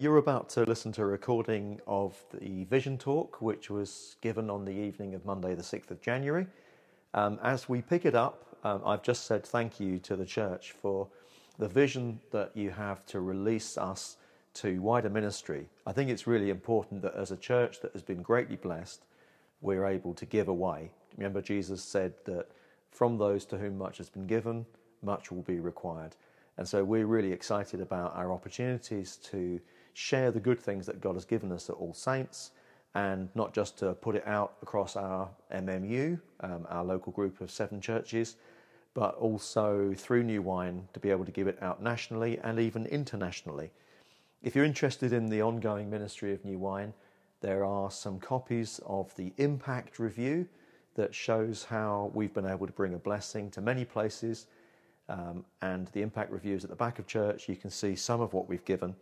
You're about to listen to a recording of the Vision Talk, which was given on the evening of Monday, the 6th of January. Um, as we pick it up, um, I've just said thank you to the church for the vision that you have to release us to wider ministry. I think it's really important that as a church that has been greatly blessed, we're able to give away. Remember, Jesus said that from those to whom much has been given, much will be required. And so we're really excited about our opportunities to share the good things that God has given us at All Saints, and not just to put it out across our MMU, um, our local group of seven churches, but also through New Wine to be able to give it out nationally and even internationally. If you're interested in the ongoing ministry of New Wine, there are some copies of the Impact Review that shows how we've been able to bring a blessing to many places. Um, and the Impact Review is at the back of church. You can see some of what we've given.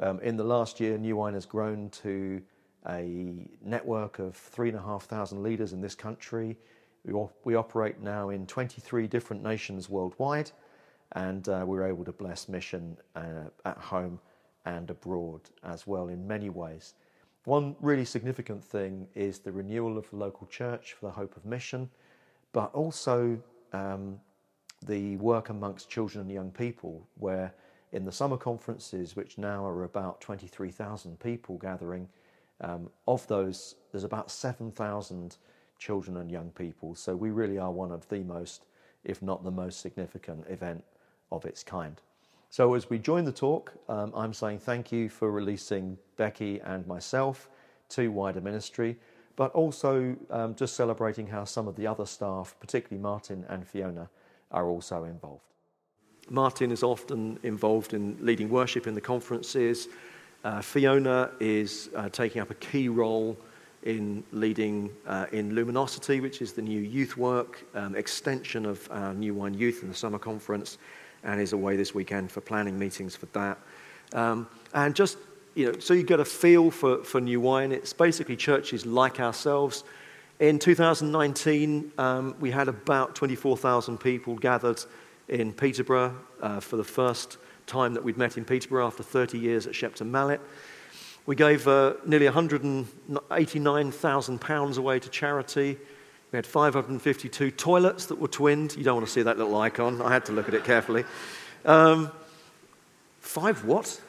Um, in the last year, New Wine has grown to a network of 3,500 leaders in this country. We, operate now in 23 different nations worldwide, and uh, we're able to bless mission uh, at home and abroad as well in many ways. One really significant thing is the renewal of the local church for the hope of mission, but also um, the work amongst children and young people, where in the summer conferences, which now are about 23,000 people gathering, um, of those, there's about 7,000 children and young people. So we really are one of the most, if not the most significant event of its kind. So as we join the talk, um, I'm saying thank you for releasing Becky and myself to wider ministry, but also um, just celebrating how some of the other staff, particularly Martin and Fiona, are also involved. Martin is often involved in leading worship in the conferences. Uh, Fiona is uh, taking up a key role in leading uh, in Luminosity, which is the new youth work um, extension of our New Wine Youth in the summer conference, and is away this weekend for planning meetings for that. Um, and just, you know, so you get a feel for, for New Wine. It's basically churches like ourselves. In 2019, um, we had about 24,000 people gathered in Peterborough uh, for the first time that we'd met in Peterborough after 30 years at Shepton Mallet. We gave uh, nearly £189,000 away to charity. We had 552 toilets that were twinned. You don't want to see that little icon. I had to look at it carefully. Um, five what?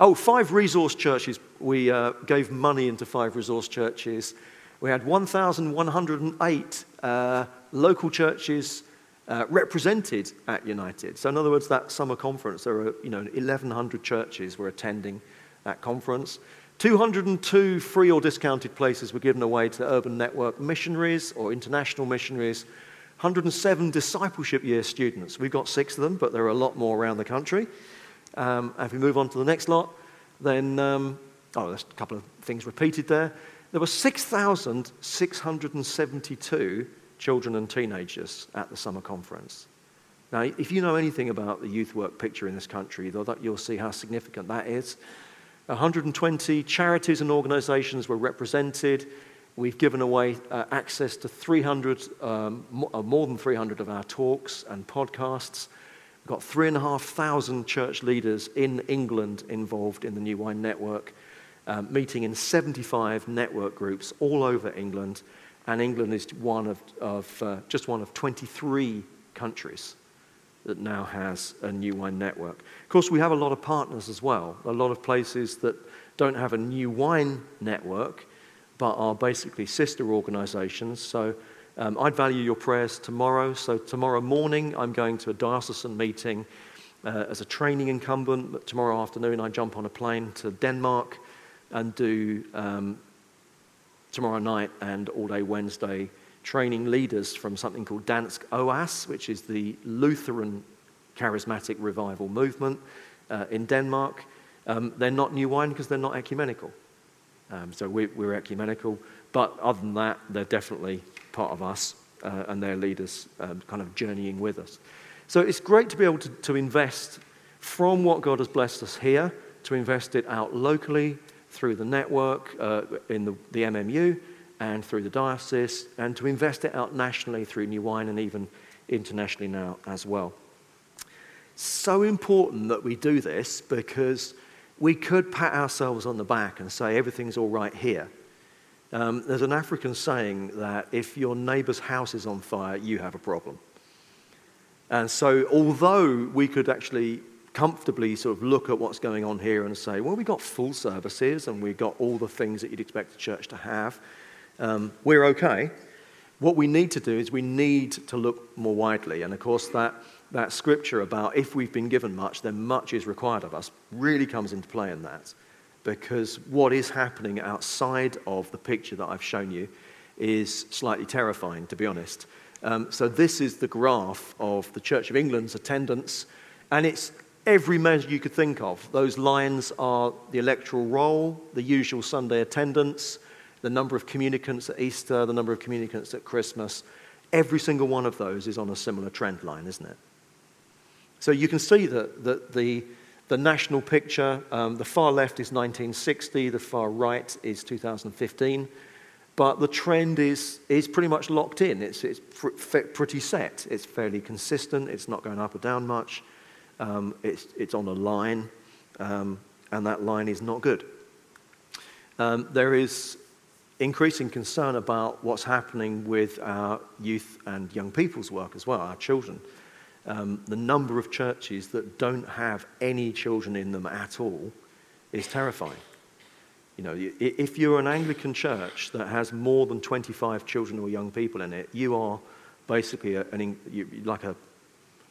Oh, five resource churches. We uh, gave money into five resource churches. We had 1,108 uh, local churches uh, represented at United. So, in other words, that summer conference, there were you know 1,100 churches were attending that conference. 202 free or discounted places were given away to urban network missionaries or international missionaries. 107 discipleship year students. We've got six of them, but there are a lot more around the country. Um, if we move on to the next lot, then, um, oh, there's a couple of things repeated there. There were 6,672 children and teenagers at the summer conference. Now, if you know anything about the youth work picture in this country, you'll see how significant that is. 120 charities and organizations were represented. We've given away uh, access to 300, um, uh, more than 300 of our talks and podcasts. We've got 3,500 church leaders in England involved in the New Wine Network, um, meeting in 75 network groups all over England and England is one of, of uh, just one of 23 countries that now has a new wine network. Of course, we have a lot of partners as well, a lot of places that don't have a new wine network, but are basically sister organizations. So um, I'd value your prayers tomorrow. So tomorrow morning, I'm going to a diocesan meeting uh, as a training incumbent. But tomorrow afternoon, I jump on a plane to Denmark and do um, tomorrow night and all day Wednesday training leaders from something called Dansk Oase, which is the Lutheran charismatic revival movement uh, in Denmark. Um, they're not new wine because they're not ecumenical. Um, so we, are ecumenical, but other than that, they're definitely part of us uh, and their leaders um, kind of journeying with us. So it's great to be able to, to invest from what God has blessed us here, to invest it out locally, through the network uh, in the, the MMU and through the diocese, and to invest it out nationally through New Wine and even internationally now as well. So important that we do this because we could pat ourselves on the back and say everything's all right here. Um, there's an African saying that if your neighbor's house is on fire, you have a problem. And so, although we could actually comfortably sort of look at what's going on here and say, well, we've got full services and we've got all the things that you'd expect a church to have, um, we're okay. What we need to do is we need to look more widely. And of course, that, that scripture about if we've been given much, then much is required of us really comes into play in that. Because what is happening outside of the picture that I've shown you is slightly terrifying, to be honest. Um, so, this is the graph of the Church of England's attendance, and it's every measure you could think of. Those lines are the electoral roll, the usual Sunday attendance, the number of communicants at Easter, the number of communicants at Christmas. Every single one of those is on a similar trend line, isn't it? So you can see that, that the, the national picture, um, the far left is 1960, the far right is 2015. But the trend is, is pretty much locked in. It's, it's pr- pretty set. It's fairly consistent. It's not going up or down much. Um, it's, it's on a line, um, and that line is not good. Um, there is increasing concern about what's happening with our youth and young people's work as well, our children. Um, the number of churches that don't have any children in them at all is terrifying. You know, if you're an Anglican church that has more than 25 children or young people in it, you are basically a, an, like a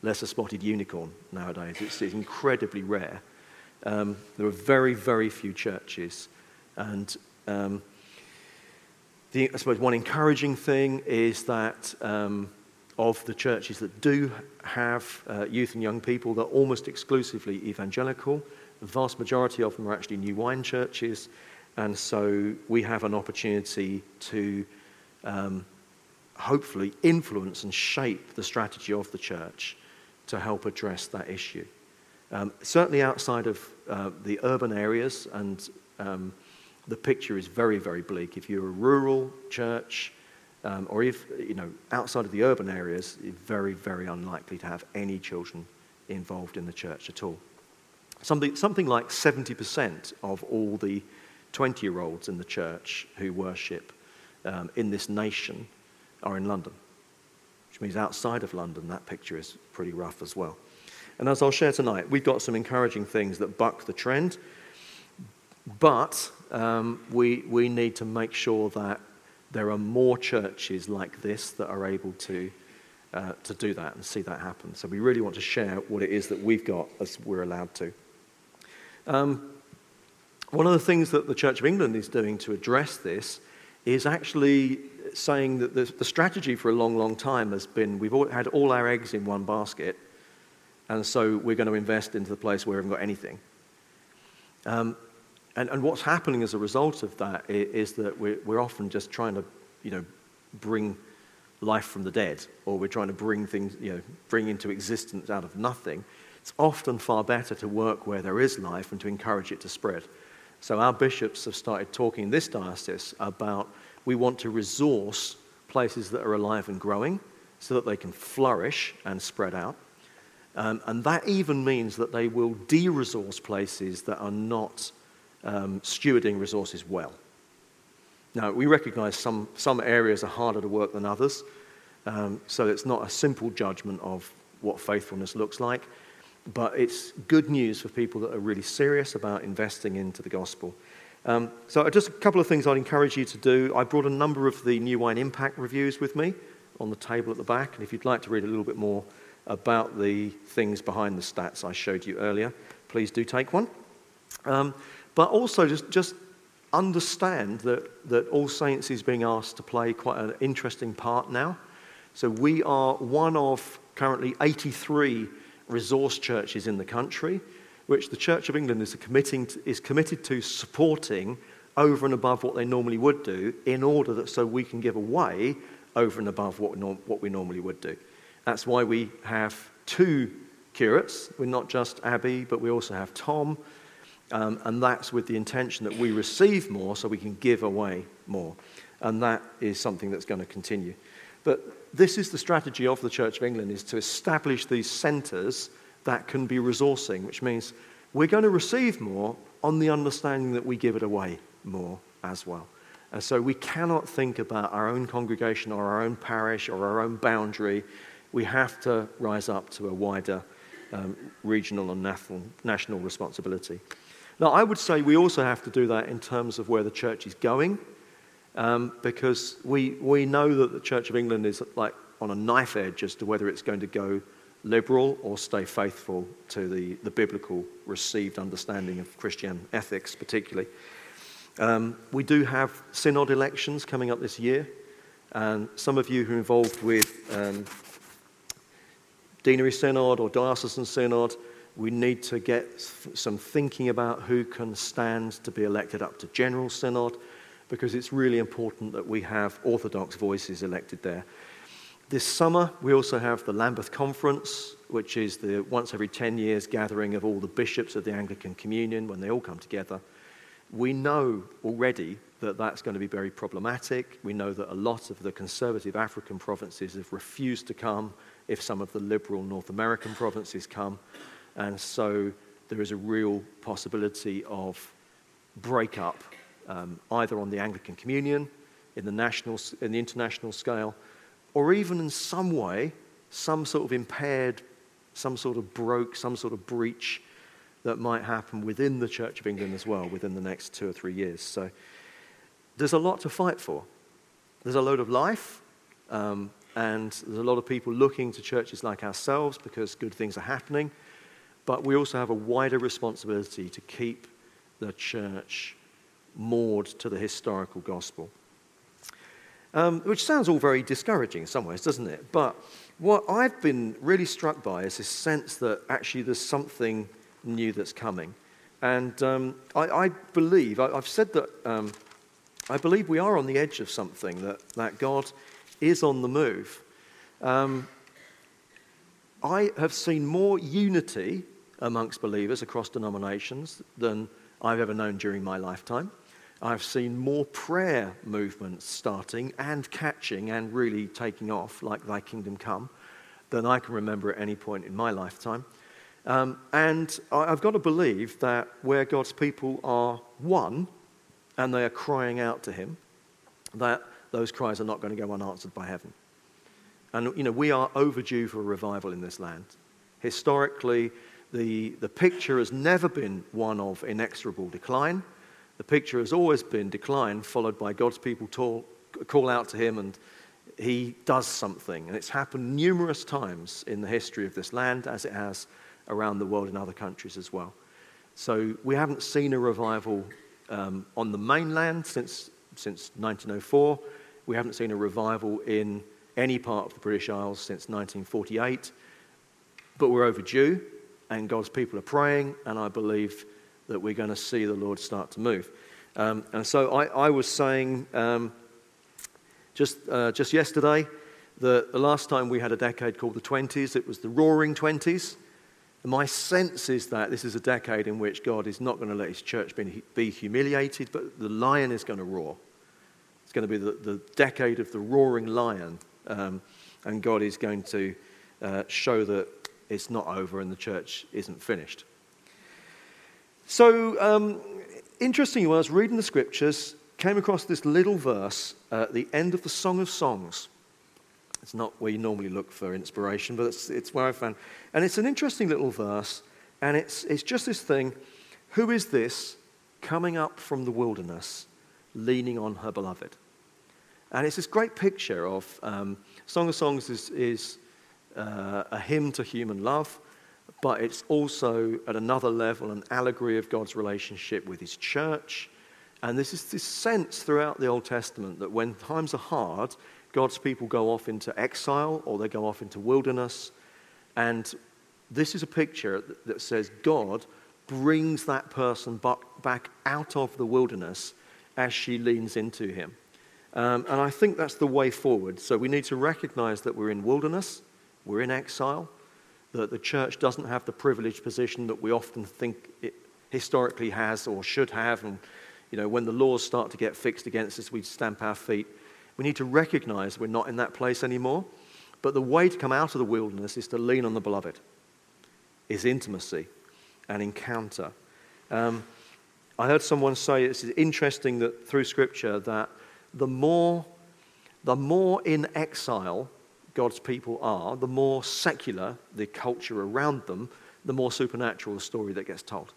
lesser spotted unicorn nowadays. It's, it's incredibly rare. Um, there are very, very few churches. And um, the, I suppose one encouraging thing is that um, of the churches that do have uh, youth and young people, they're almost exclusively evangelical. The vast majority of them are actually new wine churches. And so we have an opportunity to um, hopefully influence and shape the strategy of the church to help address that issue. Um, certainly outside of uh, the urban areas, and um, the picture is very, very bleak. If you're a rural church, um, or if, you know, outside of the urban areas, it's very, very unlikely to have any children involved in the church at all. Something, something like 70% of all the 20 year olds in the church who worship um, in this nation are in London, which means outside of London, that picture is pretty rough as well. And as I'll share tonight, we've got some encouraging things that buck the trend, but um, we, we need to make sure that there are more churches like this that are able to, uh, to do that and see that happen. So we really want to share what it is that we've got as we're allowed to. Um, one of the things that the Church of England is doing to address this is actually saying that the, the strategy for a long, long time has been we've all, had all our eggs in one basket, and so we're going to invest into the place where we haven't got anything. Um, and, and what's happening as a result of that is, is that we're, we're often just trying to, you know, bring life from the dead, or we're trying to bring things, you know, bring into existence out of nothing. It's often far better to work where there is life and to encourage it to spread. So our bishops have started talking in this diocese about we want to resource places that are alive and growing so that they can flourish and spread out. Um, and that even means that they will de resource places that are not um, stewarding resources well. Now, we recognize some, some areas are harder to work than others, um, so it's not a simple judgment of what faithfulness looks like but it's good news for people that are really serious about investing into the gospel. Um, so, just a couple of things I'd encourage you to do. I brought a number of the New Wine Impact reviews with me on the table at the back, and if you'd like to read a little bit more about the things behind the stats I showed you earlier, please do take one. Um, but also, just, just understand that, that All Saints is being asked to play quite an interesting part now. So, we are one of currently 83 resource churches in the country, which the Church of England is, committing to, is committed to supporting over and above what they normally would do in order that so we can give away over and above what, what we normally would do. That's why we have two curates. We're not just Abby, but we also have Tom. Um, and that's with the intention that we receive more so we can give away more. And that is something that's going to continue. But this is the strategy of the Church of England is to establish these centers that can be resourcing, which means we're going to receive more on the understanding that we give it away more as well. And so we cannot think about our own congregation or our own parish or our own boundary. We have to rise up to a wider um, regional and national, national responsibility. Now, I would say we also have to do that in terms of where the church is going, um, because we, we know that the Church of England is like on a knife edge as to whether it's going to go liberal or stay faithful to the, the biblical received understanding of Christian ethics, particularly. Um, we do have synod elections coming up this year, and some of you who are involved with um, deanery synod or diocesan synod, we need to get some thinking about who can stand to be elected up to general synod, because it's really important that we have orthodox voices elected there. This summer, we also have the Lambeth Conference, which is the once every 10 years gathering of all the bishops of the Anglican Communion when they all come together. We know already that that's going to be very problematic. We know that a lot of the conservative African provinces have refused to come if some of the liberal North American provinces come. And so there is a real possibility of breakup, um, either on the Anglican Communion, in the, national, in the international scale, or even in some way, some sort of impaired, some sort of broke, some sort of breach that might happen within the Church of England as well within the next two or three years. So there's a lot to fight for. There's a load of life, um, and there's a lot of people looking to churches like ourselves because good things are happening. But we also have a wider responsibility to keep the church moored to the historical gospel. Um, which sounds all very discouraging in some ways, doesn't it? But what I've been really struck by is this sense that actually there's something new that's coming. And um, I, I, believe, I, have said that um, I believe we are on the edge of something, that, that God is on the move. Um, I have seen more unity amongst believers across denominations than I've ever known during my lifetime. I've seen more prayer movements starting and catching and really taking off, like Thy Kingdom Come, than I can remember at any point in my lifetime. Um, and I've got to believe that where God's people are one and they are crying out to Him, that those cries are not going to go unanswered by heaven. And, you know, we are overdue for a revival in this land. Historically, the, the picture has never been one of inexorable decline. The picture has always been decline, followed by God's people talk, call out to him and he does something. And it's happened numerous times in the history of this land, as it has around the world in other countries as well. So we haven't seen a revival um, on the mainland since, since 1904. We haven't seen a revival in any part of the British Isles since 1948. But we're overdue, and God's people are praying, and I believe that we're going to see the Lord start to move. Um, and so I, I was saying um, just, uh, just yesterday that the last time we had a decade called the 20s, it was the roaring 20s. And my sense is that this is a decade in which God is not going to let his church be, be humiliated, but the lion is going to roar. It's going to be the, the decade of the roaring lion. Um, and God is going to uh, show that it's not over and the church isn't finished. So, um, interestingly, when I was reading the scriptures, came across this little verse at the end of the Song of Songs. It's not where you normally look for inspiration, but it's, it's where I found. And it's an interesting little verse, and it's, it's just this thing Who is this coming up from the wilderness, leaning on her beloved? And it's this great picture of um, Song of Songs is, is uh, a hymn to human love but it's also at another level an allegory of God's relationship with his church. And this is this sense throughout the Old Testament that when times are hard, God's people go off into exile or they go off into wilderness. And this is a picture that says God brings that person back out of the wilderness as she leans into him. Um, and I think that's the way forward. So we need to recognize that we're in wilderness, we're in exile, that the church doesn't have the privileged position that we often think it historically has or should have. And, you know, when the laws start to get fixed against us, we stamp our feet. We need to recognize we're not in that place anymore. But the way to come out of the wilderness is to lean on the beloved, is intimacy and encounter. Um, I heard someone say it's interesting that through Scripture that the more, the more in exile God's people are, the more secular the culture around them, the more supernatural the story that gets told.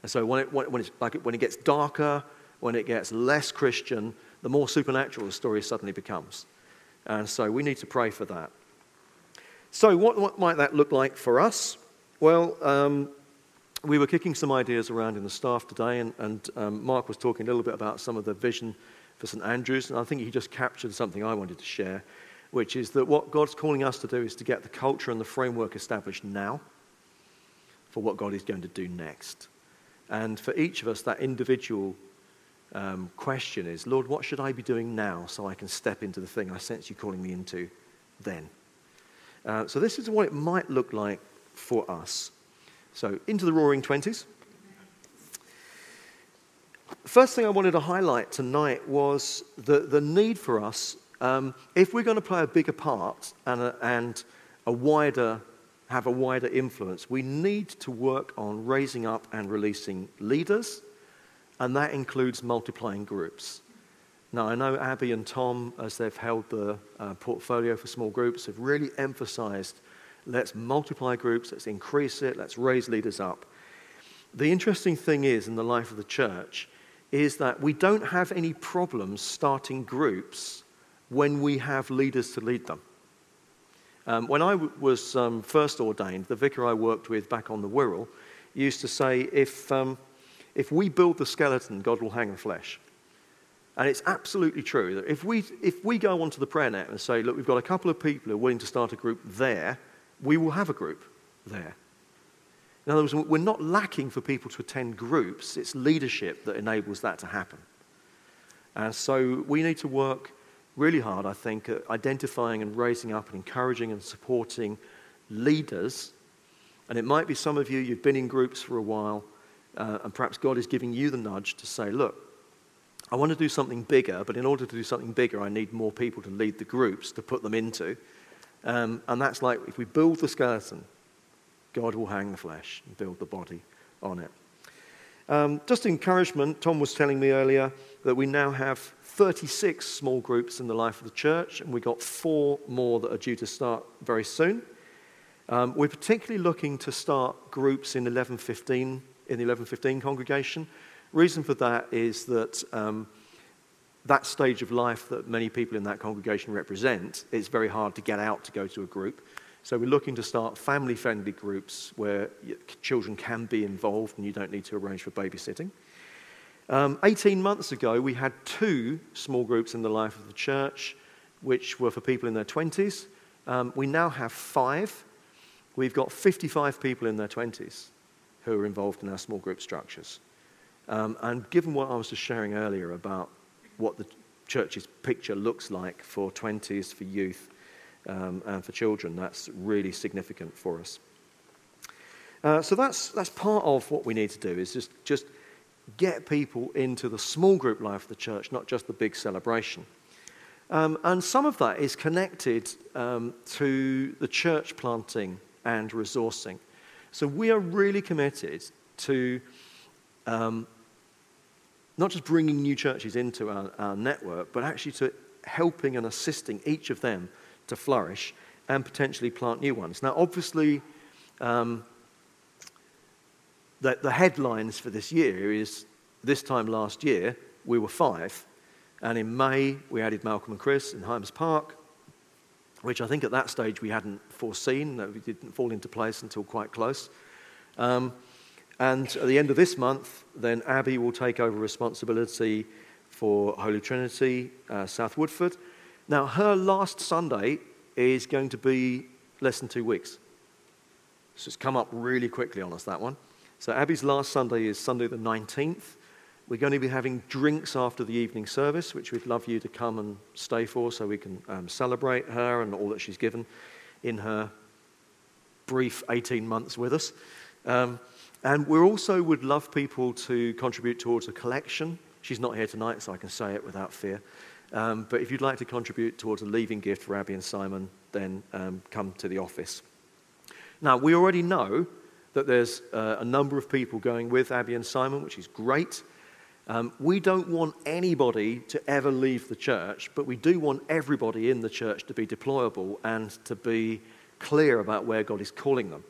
And so when it, when, like when it gets darker, when it gets less Christian, the more supernatural the story suddenly becomes. And so we need to pray for that. So, what, what might that look like for us? Well, um, we were kicking some ideas around in the staff today, and, and um, Mark was talking a little bit about some of the vision for St Andrews, and I think he just captured something I wanted to share, which is that what God's calling us to do is to get the culture and the framework established now for what God is going to do next. And for each of us, that individual um, question is Lord, what should I be doing now so I can step into the thing I sense you calling me into then? Uh, so, this is what it might look like for us. So, into the roaring 20s. First thing I wanted to highlight tonight was the, the need for us, um, if we're going to play a bigger part and a, and a wider, have a wider influence, we need to work on raising up and releasing leaders, and that includes multiplying groups. Now, I know Abby and Tom, as they've held the uh, portfolio for small groups, have really emphasized let's multiply groups, let's increase it, let's raise leaders up. The interesting thing is, in the life of the church, is that we don't have any problems starting groups when we have leaders to lead them. Um, when I w- was um, first ordained, the vicar I worked with back on the Wirral used to say, if, um, if we build the skeleton, God will hang the flesh. And it's absolutely true that if we, if we go onto the prayer net and say, look, we've got a couple of people who are willing to start a group there, we will have a group there. In other words, we're not lacking for people to attend groups, it's leadership that enables that to happen. And so we need to work really hard, I think, at identifying and raising up and encouraging and supporting leaders. And it might be some of you, you've been in groups for a while, uh, and perhaps God is giving you the nudge to say, look, I want to do something bigger, but in order to do something bigger, I need more people to lead the groups to put them into. Um, and that's like if we build the skeleton, God will hang the flesh and build the body on it. Um, just encouragement, Tom was telling me earlier that we now have 36 small groups in the life of the church, and we've got four more that are due to start very soon. Um, we're particularly looking to start groups in 1115, in the 1115 congregation. Reason for that is that um, that stage of life that many people in that congregation represent, it's very hard to get out to go to a group. So we're looking to start family friendly groups where children can be involved and you don't need to arrange for babysitting. Um, 18 months ago, we had two small groups in the life of the church, which were for people in their 20s. Um, we now have five. We've got 55 people in their 20s who are involved in our small group structures. Um, and given what I was just sharing earlier about what the church's picture looks like for 20s, for youth, um, and for children, that's really significant for us. Uh, so that's, that's part of what we need to do is just, just get people into the small group life of the church, not just the big celebration. Um, and some of that is connected um, to the church planting and resourcing. So we are really committed to um, not just bringing new churches into our, our network, but actually to helping and assisting each of them to flourish and potentially plant new ones. Now, obviously, um, the, the headlines for this year is this time last year, we were five. And in May, we added Malcolm and Chris in Highams Park, which I think at that stage we hadn't foreseen, that we didn't fall into place until quite close. Um, and at the end of this month, then Abby will take over responsibility for Holy Trinity, uh, South Woodford. Now, her last Sunday is going to be less than two weeks. So it's come up really quickly on us, that one. So Abby's last Sunday is Sunday the 19th. We're going to be having drinks after the evening service, which we'd love you to come and stay for so we can um, celebrate her and all that she's given in her brief 18 months with us. Um, and we also would love people to contribute towards a collection. She's not here tonight, so I can say it without fear. Um, but if you'd like to contribute towards a leaving gift for Abby and Simon, then um, come to the office. Now, we already know that there's uh, a number of people going with Abby and Simon, which is great. Um, we don't want anybody to ever leave the church, but we do want everybody in the church to be deployable and to be clear about where God is calling them.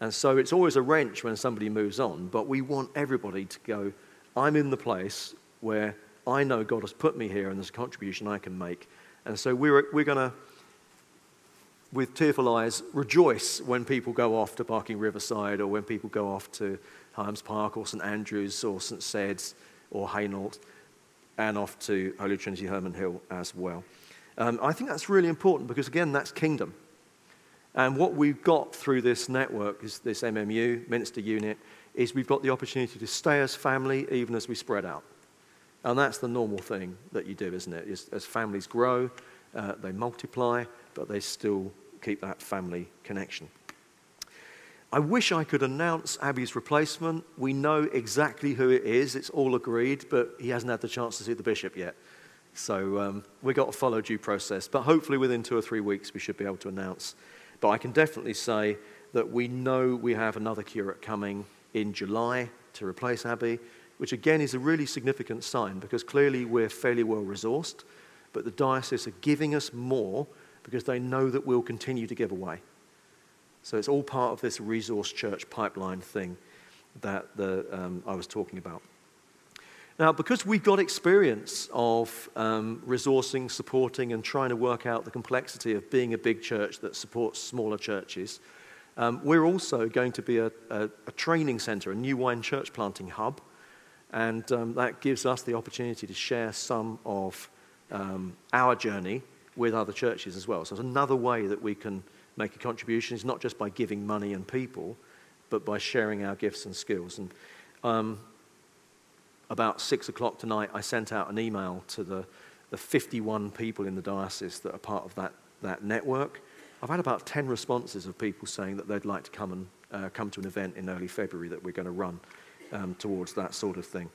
And so it's always a wrench when somebody moves on, but we want everybody to go, I'm in the place where I know God has put me here and there's a contribution I can make. And so we're, we're going to, with tearful eyes, rejoice when people go off to Barking Riverside or when people go off to Highams Park or St Andrews or St Sed's or Hainault and off to Holy Trinity Hermon Hill as well. Um, I think that's really important because, again, that's kingdom. And what we've got through this network, is this MMU, Minister Unit, is we've got the opportunity to stay as family even as we spread out. And that's the normal thing that you do, isn't it? As families grow, uh, they multiply, but they still keep that family connection. I wish I could announce Abby's replacement. We know exactly who it is, it's all agreed, but he hasn't had the chance to see the bishop yet. So um, we've got to follow due process. But hopefully, within two or three weeks, we should be able to announce. But I can definitely say that we know we have another curate coming in July to replace Abby, which again is a really significant sign because clearly we're fairly well resourced, but the diocese are giving us more because they know that we'll continue to give away. So it's all part of this resource church pipeline thing that the, um, I was talking about. Now, because we've got experience of um, resourcing, supporting, and trying to work out the complexity of being a big church that supports smaller churches, um, we're also going to be a, a, a training center, a new wine church planting hub. And um, that gives us the opportunity to share some of um, our journey with other churches as well. So it's another way that we can make a contribution is not just by giving money and people, but by sharing our gifts and skills. And um, about six o'clock tonight, I sent out an email to the, the 51 people in the diocese that are part of that, that network. I've had about 10 responses of people saying that they'd like to come and uh, come to an event in early February that we're going to run um, towards that sort of thing.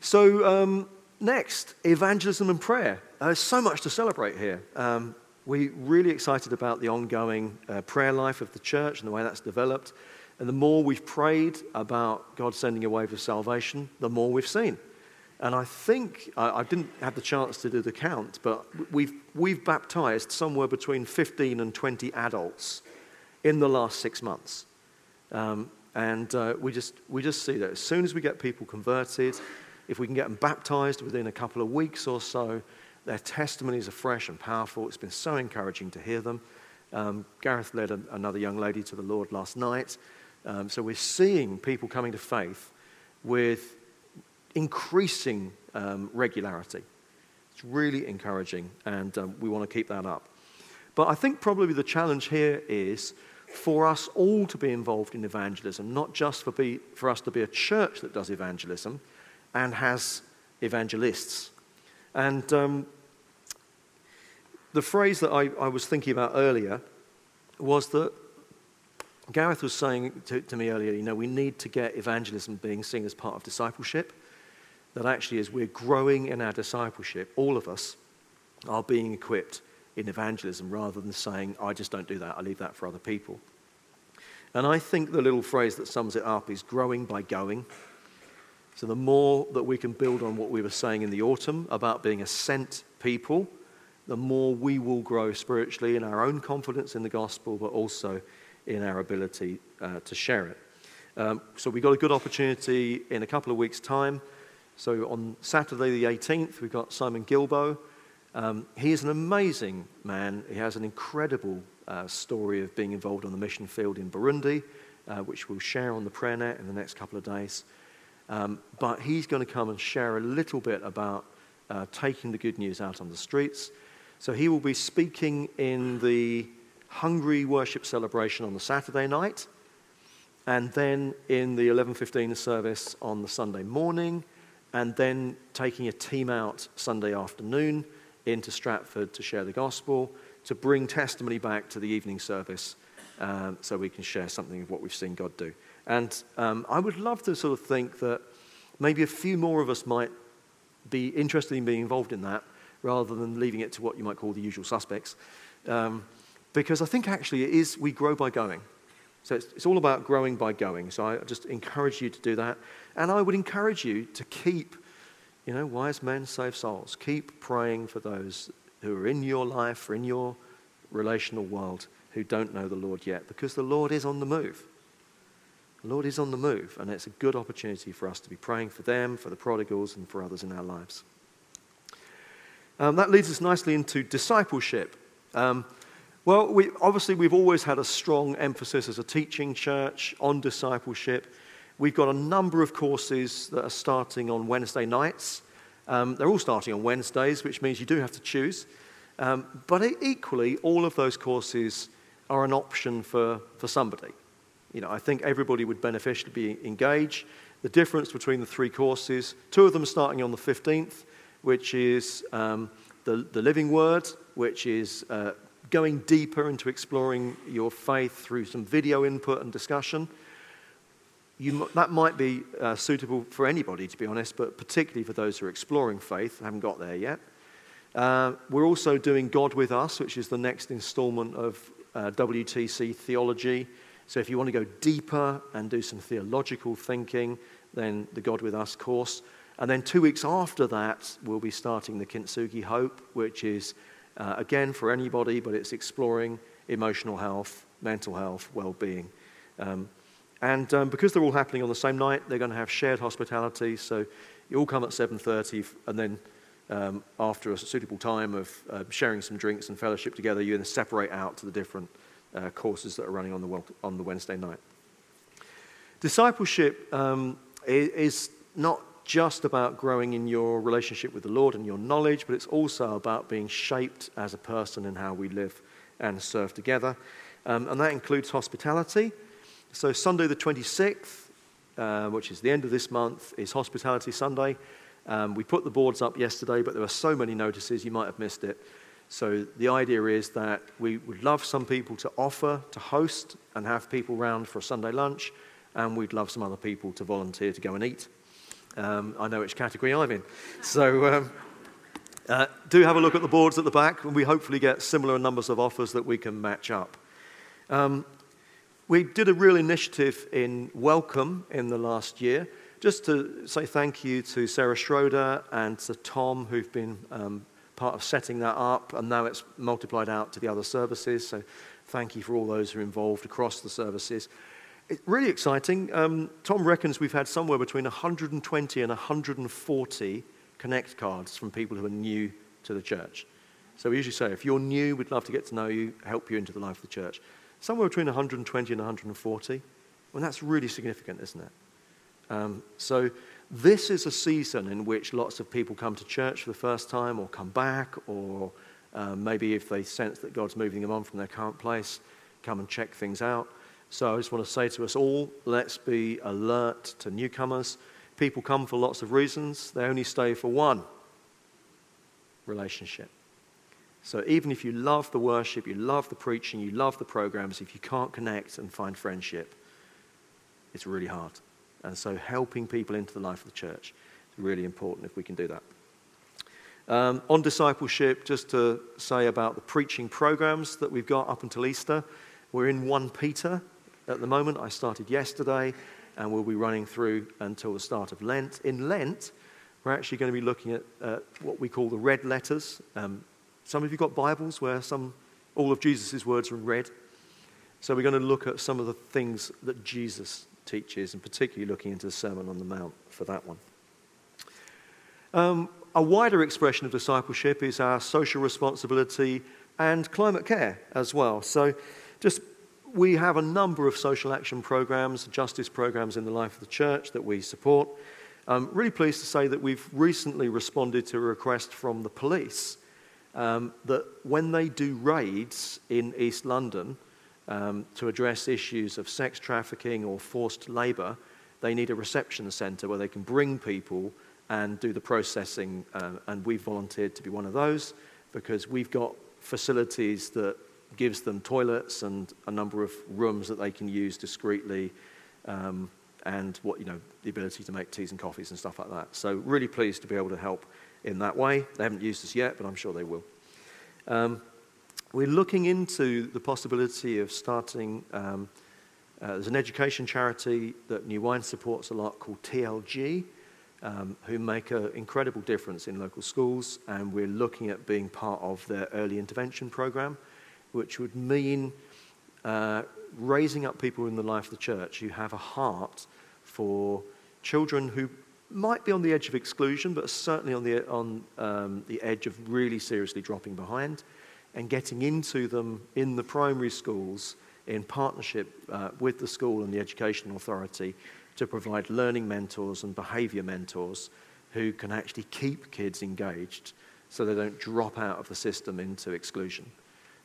So, um, next, evangelism and prayer. Uh, there's so much to celebrate here. Um, we're really excited about the ongoing uh, prayer life of the church and the way that's developed. And the more we've prayed about God sending a wave of salvation, the more we've seen. And I think, I, I didn't have the chance to do the count, but we've, we've baptized somewhere between 15 and 20 adults in the last six months. Um, and uh, we, just, we just see that as soon as we get people converted, if we can get them baptized within a couple of weeks or so, their testimonies are fresh and powerful. It's been so encouraging to hear them. Um, Gareth led a, another young lady to the Lord last night. Um, so we're seeing people coming to faith with increasing um, regularity. It's really encouraging, and um, we want to keep that up. But I think probably the challenge here is for us all to be involved in evangelism, not just for, be, for us to be a church that does evangelism and has evangelists. And um, the phrase that I, I, was thinking about earlier was that Gareth was saying to, to, me earlier, you know, we need to get evangelism being seen as part of discipleship. That actually, as we're growing in our discipleship, all of us are being equipped in evangelism rather than saying, I just don't do that, I leave that for other people. And I think the little phrase that sums it up is growing by going. So, the more that we can build on what we were saying in the autumn about being a sent people, the more we will grow spiritually in our own confidence in the gospel, but also in our ability uh, to share it. Um, so, we've got a good opportunity in a couple of weeks' time. So, on Saturday the 18th, we've got Simon Gilbo. Um, he is an amazing man. He has an incredible uh, story of being involved on the mission field in Burundi, uh, which we'll share on the prayer net in the next couple of days. Um, but he's going to come and share a little bit about uh, taking the good news out on the streets. So he will be speaking in the Hungry worship celebration on the Saturday night, and then in the 11:15 service on the Sunday morning, and then taking a team out Sunday afternoon into Stratford to share the gospel, to bring testimony back to the evening service, um, so we can share something of what we've seen God do. And um, I would love to sort of think that maybe a few more of us might be interested in being involved in that rather than leaving it to what you might call the usual suspects. Um, because I think actually it is, we grow by going. So it's, it's all about growing by going. So I just encourage you to do that. And I would encourage you to keep, you know, wise men save souls. Keep praying for those who are in your life or in your relational world who don't know the Lord yet, because the Lord is on the move. The Lord is on the move, and it's a good opportunity for us to be praying for them, for the prodigals, and for others in our lives. Um, that leads us nicely into discipleship. Um, well, we, obviously, we've always had a strong emphasis as a teaching church on discipleship. We've got a number of courses that are starting on Wednesday nights. Um, they're all starting on Wednesdays, which means you do have to choose. Um, but equally, all of those courses are an option for, for somebody. You know, I think everybody would beneficially be engaged. The difference between the three courses, two of them starting on the 15th, which is um, the, the Living Word, which is uh, going deeper into exploring your faith through some video input and discussion. You, that might be uh, suitable for anybody, to be honest, but particularly for those who are exploring faith, haven't got there yet. Uh, we're also doing God with Us, which is the next installment of uh, WTC theology. So if you want to go deeper and do some theological thinking, then the God with Us course. And then two weeks after that, we'll be starting the Kintsugi Hope, which is uh, again, for anybody, but it's exploring emotional health, mental health, well being. Um, and um, because they're all happening on the same night, they're going to have shared hospitality. So you all come at 7.30, and then um, after a suitable time of uh, sharing some drinks and fellowship together, you then separate out to the different uh, courses that are running on the, on the Wednesday night. Discipleship um, is not just about growing in your relationship with the Lord and your knowledge, but it's also about being shaped as a person in how we live and serve together. Um, and that includes hospitality. So, Sunday the 26th, uh, which is the end of this month, is Hospitality Sunday. Um, we put the boards up yesterday, but there were so many notices you might have missed it. So, the idea is that we would love some people to offer to host and have people round for a Sunday lunch, and we'd love some other people to volunteer to go and eat. Um, I know which category I'm in. So um, uh, do have a look at the boards at the back, and we hopefully get similar numbers of offers that we can match up. Um, we did a real initiative in Welcome in the last year, just to say thank you to Sarah Schroeder and to Tom, who've been um, part of setting that up, and now it's multiplied out to the other services. So thank you for all those who are involved across the services. It's really exciting. Um, Tom reckons we've had somewhere between 120 and 140 connect cards from people who are new to the church. So we usually say, if you're new, we'd love to get to know you, help you into the life of the church. Somewhere between 120 and 140. Well, that's really significant, isn't it? Um, so this is a season in which lots of people come to church for the first time or come back, or um, maybe if they sense that God's moving them on from their current place, come and check things out. So I just want to say to us all let's be alert to newcomers. People come for lots of reasons, they only stay for one relationship. So even if you love the worship, you love the preaching, you love the programs, if you can't connect and find friendship, it's really hard. And so helping people into the life of the church is really important if we can do that. Um, on discipleship, just to say about the preaching programs that we've got up until Easter, we're in 1 Peter at the moment. I started yesterday and we'll be running through until the start of Lent. In Lent, we're actually going to be looking at uh, what we call the red letters. Um, some of you got Bibles where some, all of Jesus' words are in red. So we're going to look at some of the things that Jesus teaches, and particularly looking into the Sermon on the Mount for that one. Um, a wider expression of discipleship is our social responsibility and climate care as well. So just we have a number of social action programs, justice programs in the life of the church that we support. I'm really pleased to say that we've recently responded to a request from the police um, that when they do raids in East London um, to address issues of sex trafficking or forced labour, they need a reception centre where they can bring people and do the processing. Uh, and we've volunteered to be one of those because we've got facilities that gives them toilets and a number of rooms that they can use discreetly, um, and what you know, the ability to make teas and coffees and stuff like that. So really pleased to be able to help in that way. They haven't used us yet, but I'm sure they will. Um, we're looking into the possibility of starting. Um, uh, there's an education charity that New Wine supports a lot called TLG, um, who make an incredible difference in local schools, and we're looking at being part of their early intervention program, which would mean uh, raising up people in the life of the church who have a heart for children who might be on the edge of exclusion, but certainly on the, on, um, the edge of really seriously dropping behind, and getting into them in the primary schools in partnership uh, with the school and the education authority to provide learning mentors and behavior mentors who can actually keep kids engaged so they don't drop out of the system into exclusion.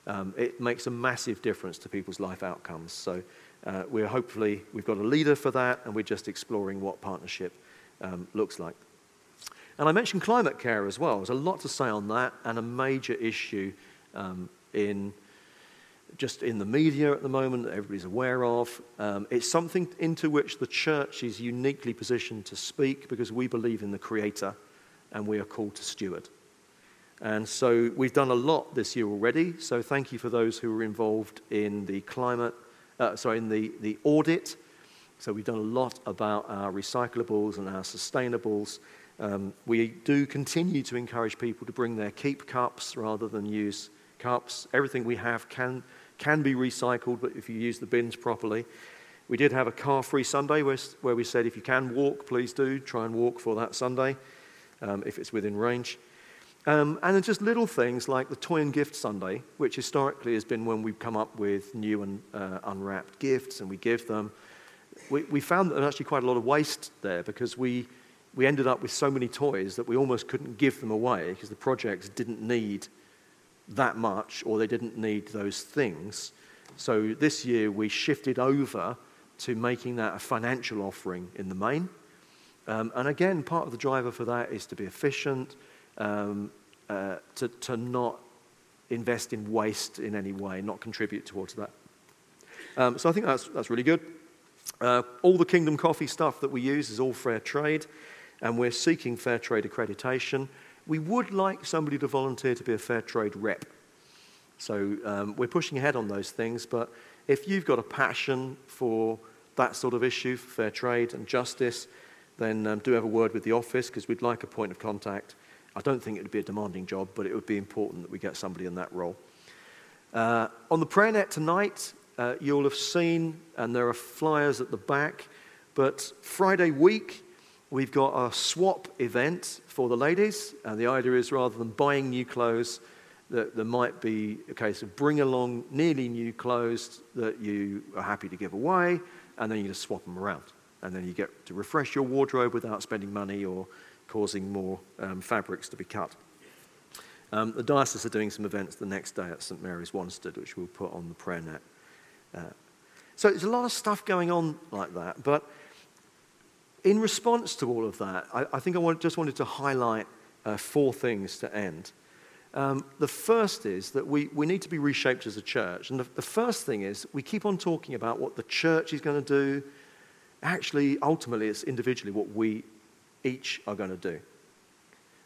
Um, it makes a massive difference to people's life outcomes. So uh, we're hopefully, we've got a leader for that, and we're just exploring what partnership um, looks like. And I mentioned climate care as well. There's a lot to say on that, and a major issue um, in just in the media at the moment that everybody's aware of. Um, it's something into which the church is uniquely positioned to speak because we believe in the Creator and we are called to steward. And so we've done a lot this year already. So thank you for those who were involved in the climate, uh, sorry, in the, the audit. So we've done a lot about our recyclables and our sustainables. Um, we do continue to encourage people to bring their keep cups rather than use cups. Everything we have can, can be recycled, but if you use the bins properly. We did have a car free Sunday where, where we said if you can walk, please do. Try and walk for that Sunday um, if it's within range. Um, and then just little things like the Toy and Gift Sunday, which historically has been when we've come up with new and uh, unwrapped gifts and we give them. We, we found that there's actually quite a lot of waste there because we, we ended up with so many toys that we almost couldn't give them away because the projects didn't need that much or they didn't need those things. So this year we shifted over to making that a financial offering in the main. Um, and again, part of the driver for that is to be efficient, um, uh, to, to not invest in waste in any way, not contribute towards that. Um, so I think that's, that's really good. Uh, all the Kingdom Coffee stuff that we use is all fair trade, and we're seeking fair trade accreditation we would like somebody to volunteer to be a fair trade rep. So um, we're pushing ahead on those things, but if you've got a passion for that sort of issue, for fair trade and justice, then um, do have a word with the office because we'd like a point of contact. I don't think it would be a demanding job, but it would be important that we get somebody in that role. Uh, on the prayer net tonight, uh, you'll have seen, and there are flyers at the back, but Friday week, we've got a swap event for the ladies. And the idea is rather than buying new clothes, that there might be a case of bring along nearly new clothes that you are happy to give away, and then you just swap them around. And then you get to refresh your wardrobe without spending money or causing more um, fabrics to be cut. Um, the diocese are doing some events the next day at St Mary's Wanstead, which we'll put on the prayer net. Uh, so there's a lot of stuff going on like that, but in response to all of that, I, I think I want, just wanted to highlight uh, four things to end. Um, the first is that we, we need to be reshaped as a church. And the, the first thing is we keep on talking about what the church is going to do. Actually, ultimately, it's individually what we each are going to do.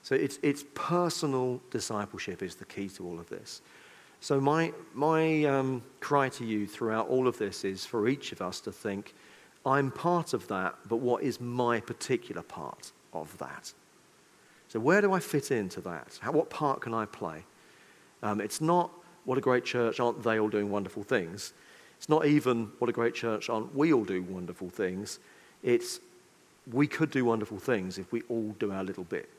So it's, it's personal discipleship is the key to all of this. So my, my um, cry to you throughout all of this is for each of us to think, I'm part of that, but what is my particular part of that? So, where do I fit into that? How, what part can I play? Um, it's not what a great church, aren't they all doing wonderful things? It's not even what a great church, aren't we all doing wonderful things? It's we could do wonderful things if we all do our little bit.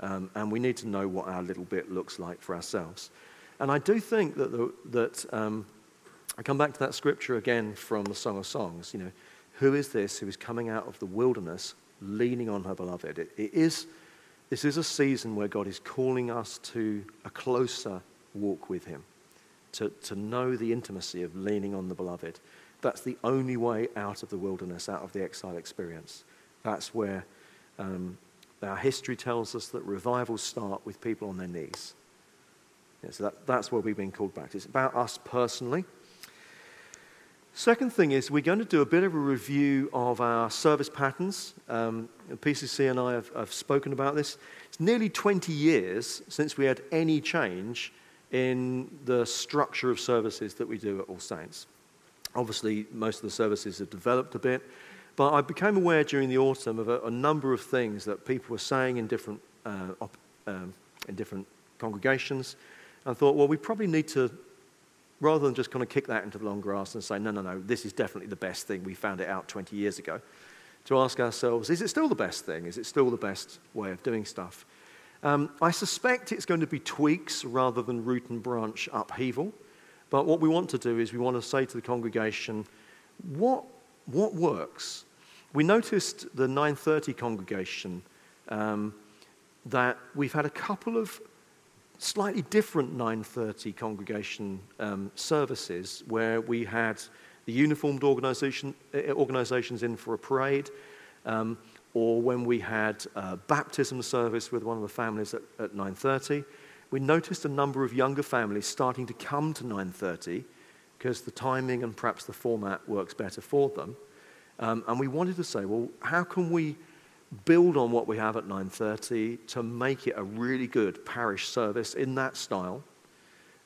Um, and we need to know what our little bit looks like for ourselves. And I do think that, the, that um, I come back to that scripture again from the Song of Songs. You know, who is this who is coming out of the wilderness leaning on her beloved? it, it is, this is a season where God is calling us to a closer walk with Him, to, to know the intimacy of leaning on the beloved. That's the only way out of the wilderness, out of the exile experience. That's where um, our history tells us that revivals start with people on their knees. Yeah, so that, that's where we've been called back. It's about us personally. Second thing is, we're going to do a bit of a review of our service patterns. Um, PCC and I have, have, spoken about this. It's nearly 20 years since we had any change in the structure of services that we do at All Saints. Obviously, most of the services have developed a bit, but I became aware during the autumn of a, a number of things that people were saying in different, uh, op, um, in different congregations. And thought, well, we probably need to, rather than just kind of kick that into the long grass and say, no, no, no, this is definitely the best thing, we found it out 20 years ago, to ask ourselves, is it still the best thing? Is it still the best way of doing stuff? Um, I suspect it's going to be tweaks rather than root and branch upheaval. But what we want to do is we want to say to the congregation, what, what works? We noticed the 930 congregation um, that we've had a couple of slightly different 930 congregation um, services where we had the uniformed organization, uh, organizations in for a parade, um, or when we had a baptism service with one of the families at, at 9.30, we noticed a number of younger families starting to come to 9.30 because the timing and perhaps the format works better for them. Um, and we wanted to say, well, how can we build on what we have at 9.30 to make it a really good parish service in that style,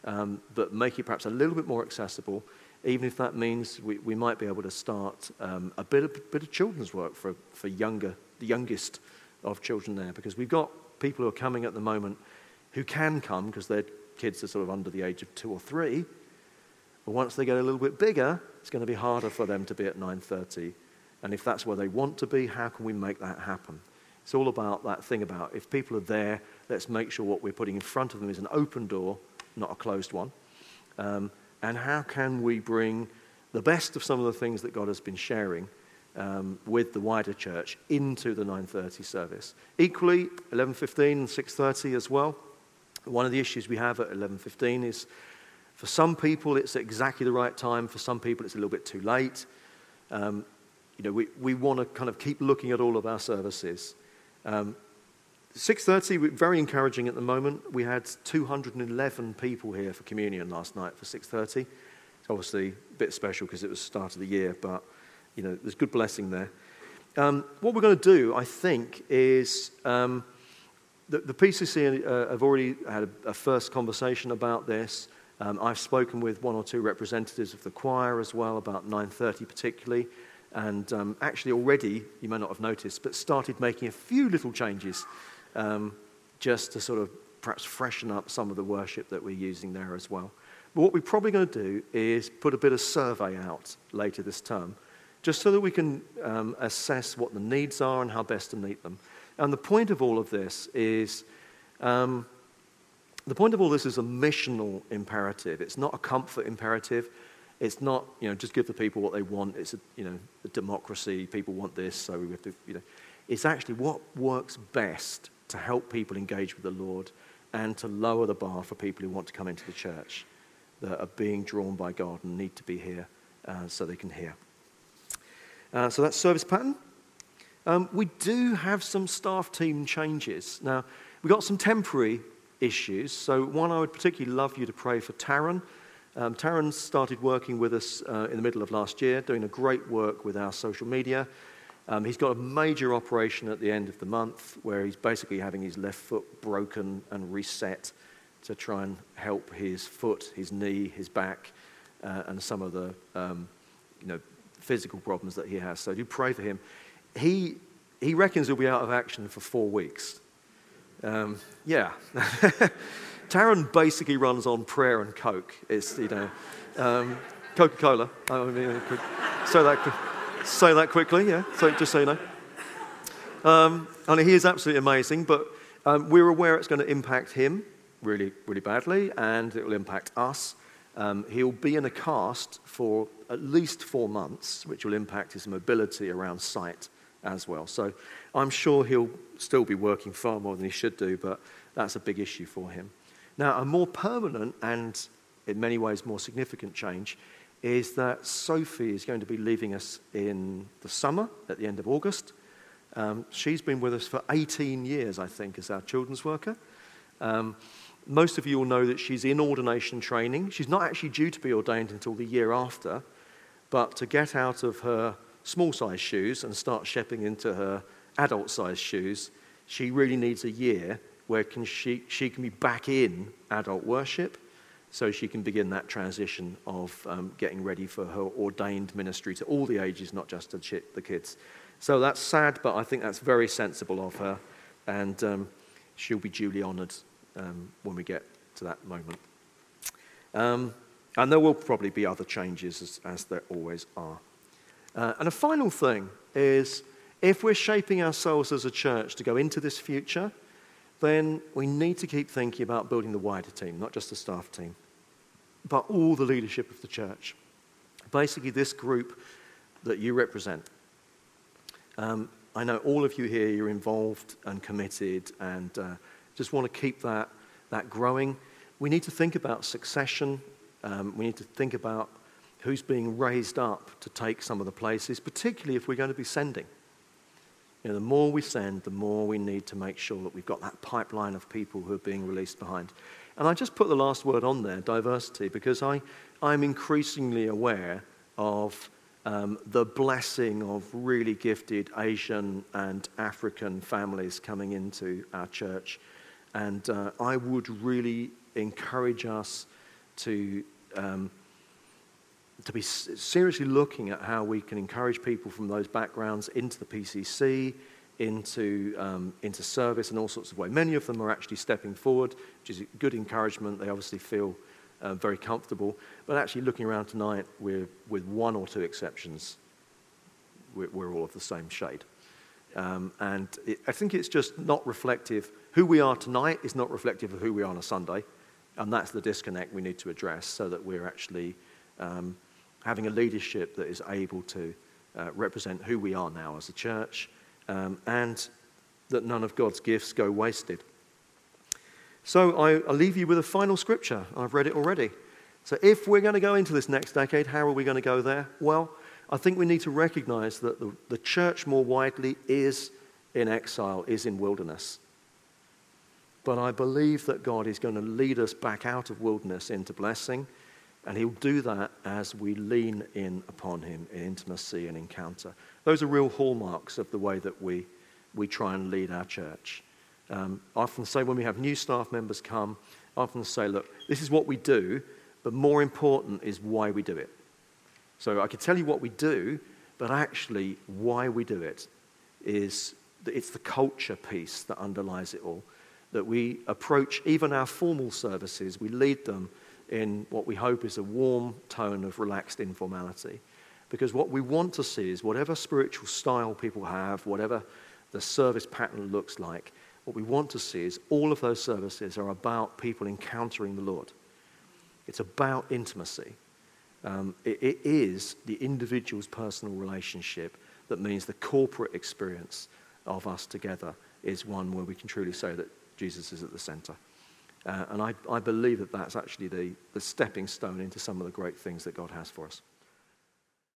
um, but make it perhaps a little bit more accessible, even if that means we, we might be able to start um, a bit of, bit of children's work for, for younger, the youngest of children there, because we've got people who are coming at the moment who can come because their kids are sort of under the age of two or three, but once they get a little bit bigger, it's going to be harder for them to be at 9.30 and if that's where they want to be, how can we make that happen? It's all about that thing about if people are there, let's make sure what we're putting in front of them is an open door, not a closed one. Um, and how can we bring the best of some of the things that God has been sharing um, with the wider church into the 9:30 service? Equally, 11:15 and 6:30 as well. One of the issues we have at 11:15 is, for some people, it's exactly the right time. For some people, it's a little bit too late. Um, you know, we, we want to kind of keep looking at all of our services. Um, 6.30, very encouraging at the moment. We had 211 people here for communion last night for 6.30. It's obviously a bit special because it was the start of the year, but, you know, there's good blessing there. Um, what we're going to do, I think, is um, the, the, PCC uh, have already had a, a, first conversation about this. Um, I've spoken with one or two representatives of the choir as well about 9.30 particularly and um, actually already, you may not have noticed, but started making a few little changes um, just to sort of perhaps freshen up some of the worship that we're using there as well. But what we're probably going to do is put a bit of survey out later this term, just so that we can um, assess what the needs are and how best to meet them. And the point of all of this is um, the point of all this is a missional imperative. It's not a comfort imperative. It's not, you know, just give the people what they want. It's a, you know, a democracy. People want this, so we have to, you know. It's actually what works best to help people engage with the Lord and to lower the bar for people who want to come into the church that are being drawn by God and need to be here uh, so they can hear. Uh, so that's service pattern. Um, we do have some staff team changes. Now, we've got some temporary issues. So, one I would particularly love you to pray for Taron. Um, Taron started working with us uh, in the middle of last year, doing a great work with our social media. Um, he's got a major operation at the end of the month where he's basically having his left foot broken and reset to try and help his foot, his knee, his back, uh, and some of the um, you know, physical problems that he has. So do pray for him. He, he reckons he'll be out of action for four weeks. Um, yeah. Taron basically runs on prayer and Coke. It's, you know, um, Coca Cola. I mean, say that, say that quickly, yeah, so, just so you know. Um, and he is absolutely amazing, but um, we're aware it's going to impact him really, really badly, and it will impact us. Um, he'll be in a cast for at least four months, which will impact his mobility around site as well. So I'm sure he'll still be working far more than he should do, but that's a big issue for him. Now, a more permanent and in many ways more significant change is that Sophie is going to be leaving us in the summer at the end of August. Um, she's been with us for 18 years, I think, as our children's worker. Um, most of you will know that she's in ordination training. She's not actually due to be ordained until the year after, but to get out of her small size shoes and start shepping into her adult size shoes, she really needs a year where can she, she can be back in adult worship. so she can begin that transition of um, getting ready for her ordained ministry to all the ages, not just to the kids. So that's sad, but I think that's very sensible of her, and um, she'll be duly honoured um, when we get to that moment. Um, and there will probably be other changes, as, as there always are. Uh, and a final thing is if we're shaping ourselves as a church to go into this future, then we need to keep thinking about building the wider team, not just the staff team, but all the leadership of the church. Basically, this group that you represent. Um, I know all of you here, you're involved and committed and uh, just want to keep that, that growing. We need to think about succession. Um, we need to think about who's being raised up to take some of the places, particularly if we're going to be sending. You know, the more we send, the more we need to make sure that we've got that pipeline of people who are being released behind. And I just put the last word on there, diversity, because I, I'm increasingly aware of um, the blessing of really gifted Asian and African families coming into our church. And uh, I would really encourage us to um, to be seriously looking at how we can encourage people from those backgrounds into the PCC, into, um, into service in all sorts of ways. Many of them are actually stepping forward, which is good encouragement. They obviously feel uh, very comfortable. But actually, looking around tonight, with one or two exceptions, we're, we're all of the same shade. Um, and it, I think it's just not reflective. Who we are tonight is not reflective of who we are on a Sunday. And that's the disconnect we need to address so that we're actually um, having a leadership that is able to uh, represent who we are now as a church um, and that none of God's gifts go wasted. So I, leave you with a final scripture. I've read it already. So if we're going to go into this next decade, how are we going to go there? Well, I think we need to recognize that the, the church more widely is in exile, is in wilderness. But I believe that God is going to lead us back out of wilderness into blessing and he'll do that as we lean in upon him in intimacy and encounter. Those are real hallmarks of the way that we, we try and lead our church. Um, I often say when we have new staff members come, I often say, look, this is what we do, but more important is why we do it. So I could tell you what we do, but actually why we do it is that it's the culture piece that underlies it all. That we approach even our formal services, we lead them in what we hope is a warm tone of relaxed informality. Because what we want to see is whatever spiritual style people have, whatever the service pattern looks like, what we want to see is all of those services are about people encountering the Lord. It's about intimacy. Um, it, it is the individual's personal relationship that means the corporate experience of us together is one where we can truly say that Jesus is at the center. Uh, and I, I believe that that's actually the, the stepping stone into some of the great things that God has for us.